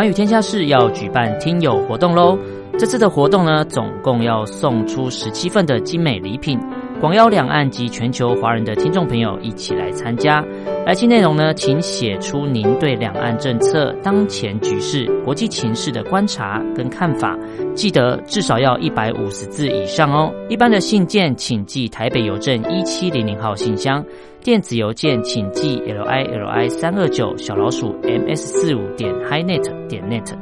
寰宇天下室要举办听友活动喽！这次的活动呢，总共要送出十七份的精美礼品。广邀两岸及全球华人的听众朋友一起来参加。来信内容呢，请写出您对两岸政策、当前局势、国际情势的观察跟看法。记得至少要一百五十字以上哦。一般的信件请寄台北邮政一七零零号信箱，电子邮件请寄 l i l i 三二九小老鼠 m s 四五点 highnet 点 net。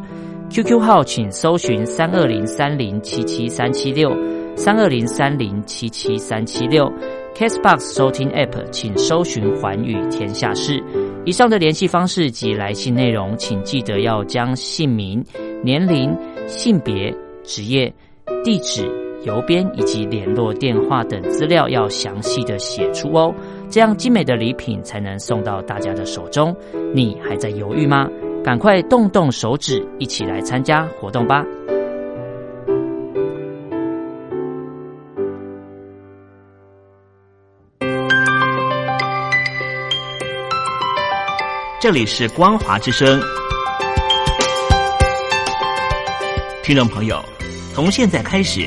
QQ 号请搜寻三二零三零七七三七六。三二零三零七七三七六，Castbox 收听 App，请搜寻环宇天下事。以上的联系方式及来信内容，请记得要将姓名、年龄、性别、职业、地址、邮编以及联络电话等资料要详细的写出哦，这样精美的礼品才能送到大家的手中。你还在犹豫吗？赶快动动手指，一起来参加活动吧！这里是光华之声，听众朋友，从现在开始，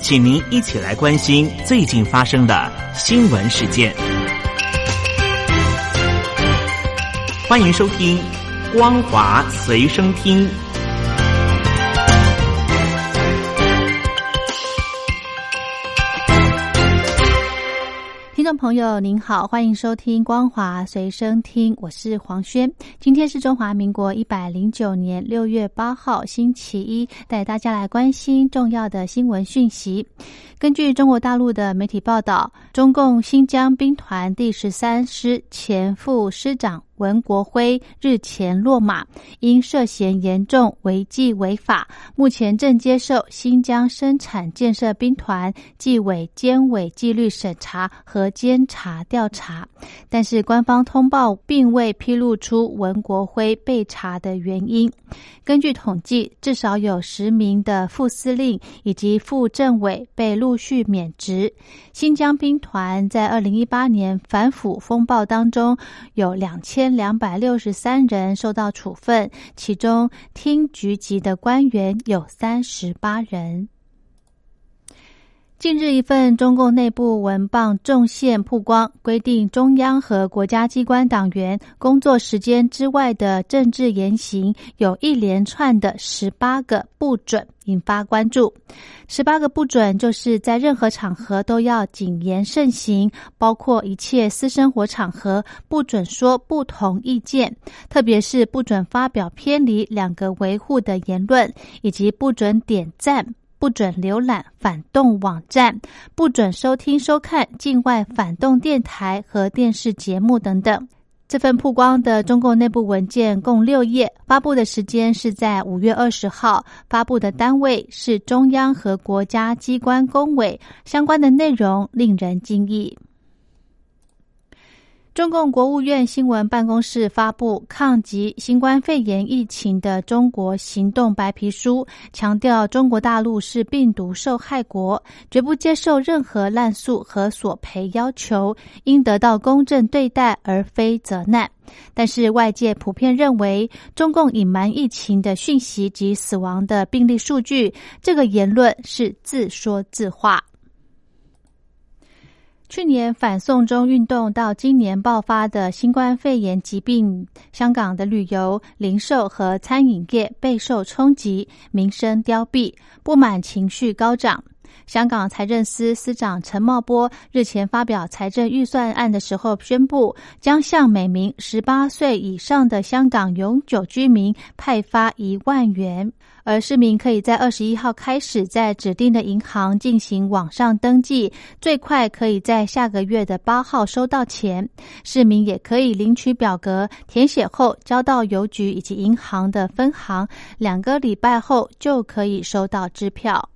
请您一起来关心最近发生的新闻事件。欢迎收听光华随声听。听众朋友您好，欢迎收听光华随身听，我是黄轩。今天是中华民国一百零九年六月八号，星期一，带大家来关心重要的新闻讯息。根据中国大陆的媒体报道，中共新疆兵团第十三师前副师长。文国辉日前落马，因涉嫌严重违纪违法，目前正接受新疆生产建设兵团纪委监委纪律审查和监察调查。但是官方通报并未披露出文国辉被查的原因。根据统计，至少有十名的副司令以及副政委被陆续免职。新疆兵团在二零一八年反腐风暴当中，有两千。两百六十三人受到处分，其中厅局级的官员有三十八人。近日，一份中共内部文报重线曝光，规定中央和国家机关党员工作时间之外的政治言行，有一连串的十八个不准，引发关注。十八个不准，就是在任何场合都要谨言慎行，包括一切私生活场合不准说不同意见，特别是不准发表偏离两个维护的言论，以及不准点赞。不准浏览反动网站，不准收听收看境外反动电台和电视节目等等。这份曝光的中共内部文件共六页，发布的时间是在五月二十号，发布的单位是中央和国家机关工委，相关的内容令人惊异。中共国务院新闻办公室发布抗击新冠肺炎疫情的中国行动白皮书，强调中国大陆是病毒受害国，绝不接受任何滥诉和索赔要求，应得到公正对待而非责难。但是外界普遍认为，中共隐瞒疫情的讯息及死亡的病例数据，这个言论是自说自话。去年反送中运动到今年爆发的新冠肺炎疾病，香港的旅游、零售和餐饮业备受冲击，民生凋敝，不满情绪高涨。香港财政司司长陈茂波日前发表财政预算案的时候，宣布将向每名十八岁以上的香港永久居民派发一万元，而市民可以在二十一号开始在指定的银行进行网上登记，最快可以在下个月的八号收到钱。市民也可以领取表格，填写后交到邮局以及银行的分行，两个礼拜后就可以收到支票。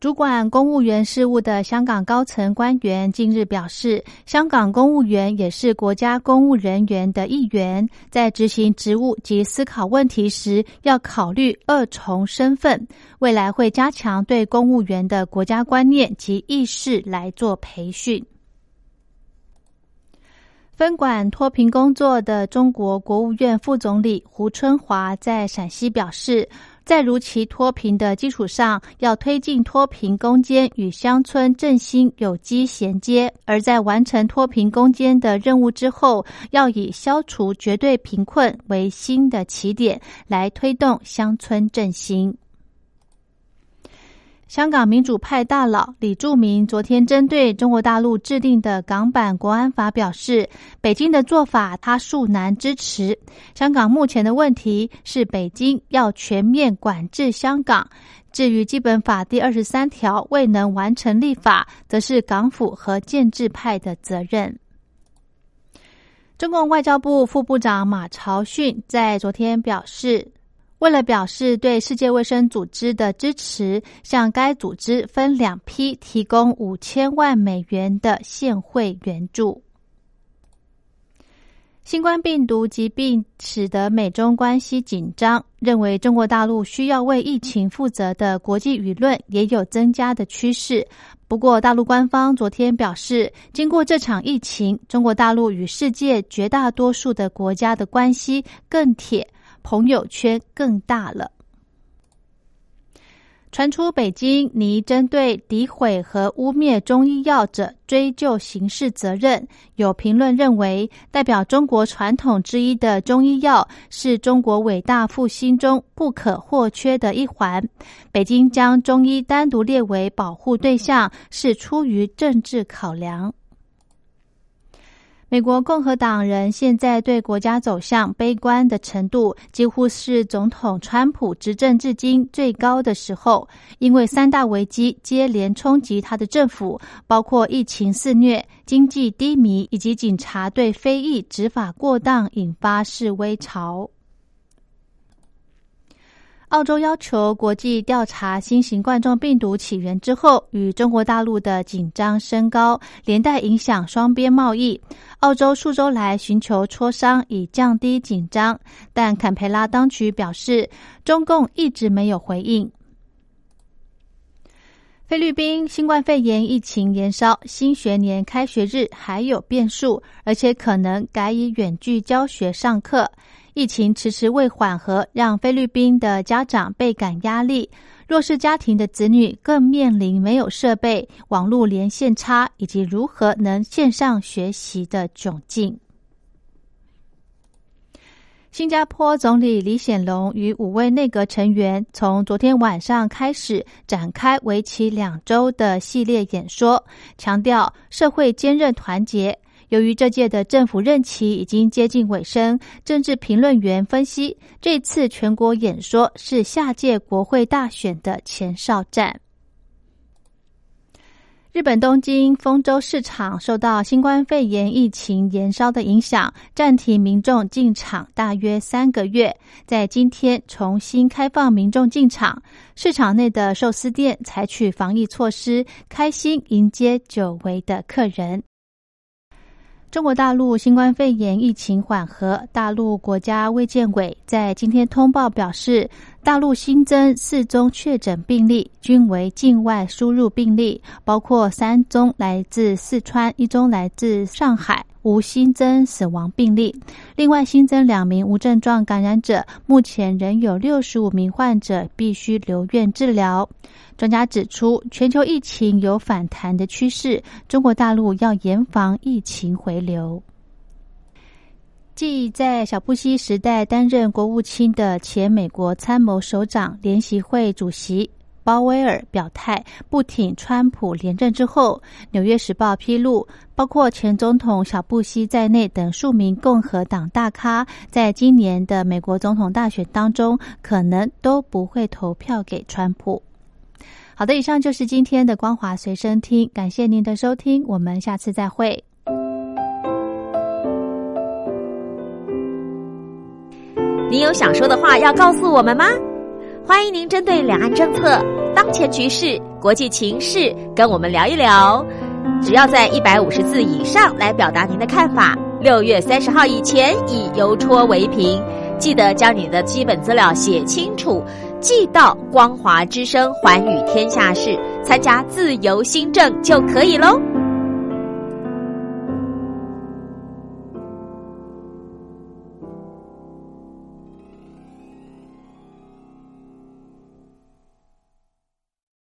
主管公务员事务的香港高层官员近日表示，香港公务员也是国家公务人员的一员，在执行职务及思考问题时要考虑二重身份。未来会加强对公务员的国家观念及意识来做培训。分管脱贫工作的中国国务院副总理胡春华在陕西表示，在如期脱贫的基础上，要推进脱贫攻坚与乡村振兴有机衔接；而在完成脱贫攻坚的任务之后，要以消除绝对贫困为新的起点，来推动乡村振兴。香港民主派大佬李柱铭昨天针对中国大陆制定的港版国安法表示，北京的做法他恕难支持。香港目前的问题是北京要全面管制香港，至于基本法第二十三条未能完成立法，则是港府和建制派的责任。中共外交部副部长马朝逊在昨天表示。为了表示对世界卫生组织的支持，向该组织分两批提供五千万美元的现汇援助。新冠病毒疾病使得美中关系紧张，认为中国大陆需要为疫情负责的国际舆论也有增加的趋势。不过，大陆官方昨天表示，经过这场疫情，中国大陆与世界绝大多数的国家的关系更铁。朋友圈更大了。传出北京拟针对诋毁和污蔑中医药者追究刑事责任。有评论认为，代表中国传统之一的中医药是中国伟大复兴中不可或缺的一环。北京将中医单独列为保护对象，是出于政治考量。美国共和党人现在对国家走向悲观的程度，几乎是总统川普执政至今最高的时候。因为三大危机接连冲击他的政府，包括疫情肆虐、经济低迷，以及警察对非裔执法过当引发示威潮。澳洲要求国际调查新型冠状病毒起源之后，与中国大陆的紧张升高，连带影响双边贸易。澳洲数周来寻求磋商以降低紧张，但坎培拉当局表示，中共一直没有回应。菲律宾新冠肺炎疫情延烧，新学年开学日还有变数，而且可能改以远距教学上课。疫情迟迟未缓和，让菲律宾的家长倍感压力。弱势家庭的子女更面临没有设备、网络连线差，以及如何能线上学习的窘境。新加坡总理李显龙与五位内阁成员从昨天晚上开始展开为期两周的系列演说，强调社会坚韧团结。由于这届的政府任期已经接近尾声，政治评论员分析，这次全国演说是下届国会大选的前哨战。日本东京丰州市场受到新冠肺炎疫情延烧的影响，暂停民众进场大约三个月，在今天重新开放民众进场。市场内的寿司店采取防疫措施，开心迎接久违的客人。中国大陆新冠肺炎疫情缓和，大陆国家卫健委在今天通报表示，大陆新增四宗确诊病例，均为境外输入病例，包括三宗来自四川，一宗来自上海。无新增死亡病例，另外新增两名无症状感染者，目前仍有六十五名患者必须留院治疗。专家指出，全球疫情有反弹的趋势，中国大陆要严防疫情回流。继在小布希时代担任国务卿的前美国参谋首长联席会主席。鲍威尔表态不挺川普连任之后，《纽约时报》披露，包括前总统小布希在内等数名共和党大咖，在今年的美国总统大选当中，可能都不会投票给川普。好的，以上就是今天的光华随身听，感谢您的收听，我们下次再会。你有想说的话要告诉我们吗？欢迎您针对两岸政策、当前局势、国际情势跟我们聊一聊。只要在一百五十字以上来表达您的看法，六月三十号以前以邮戳为凭。记得将你的基本资料写清楚，寄到光华之声环宇天下事，参加自由新政就可以喽。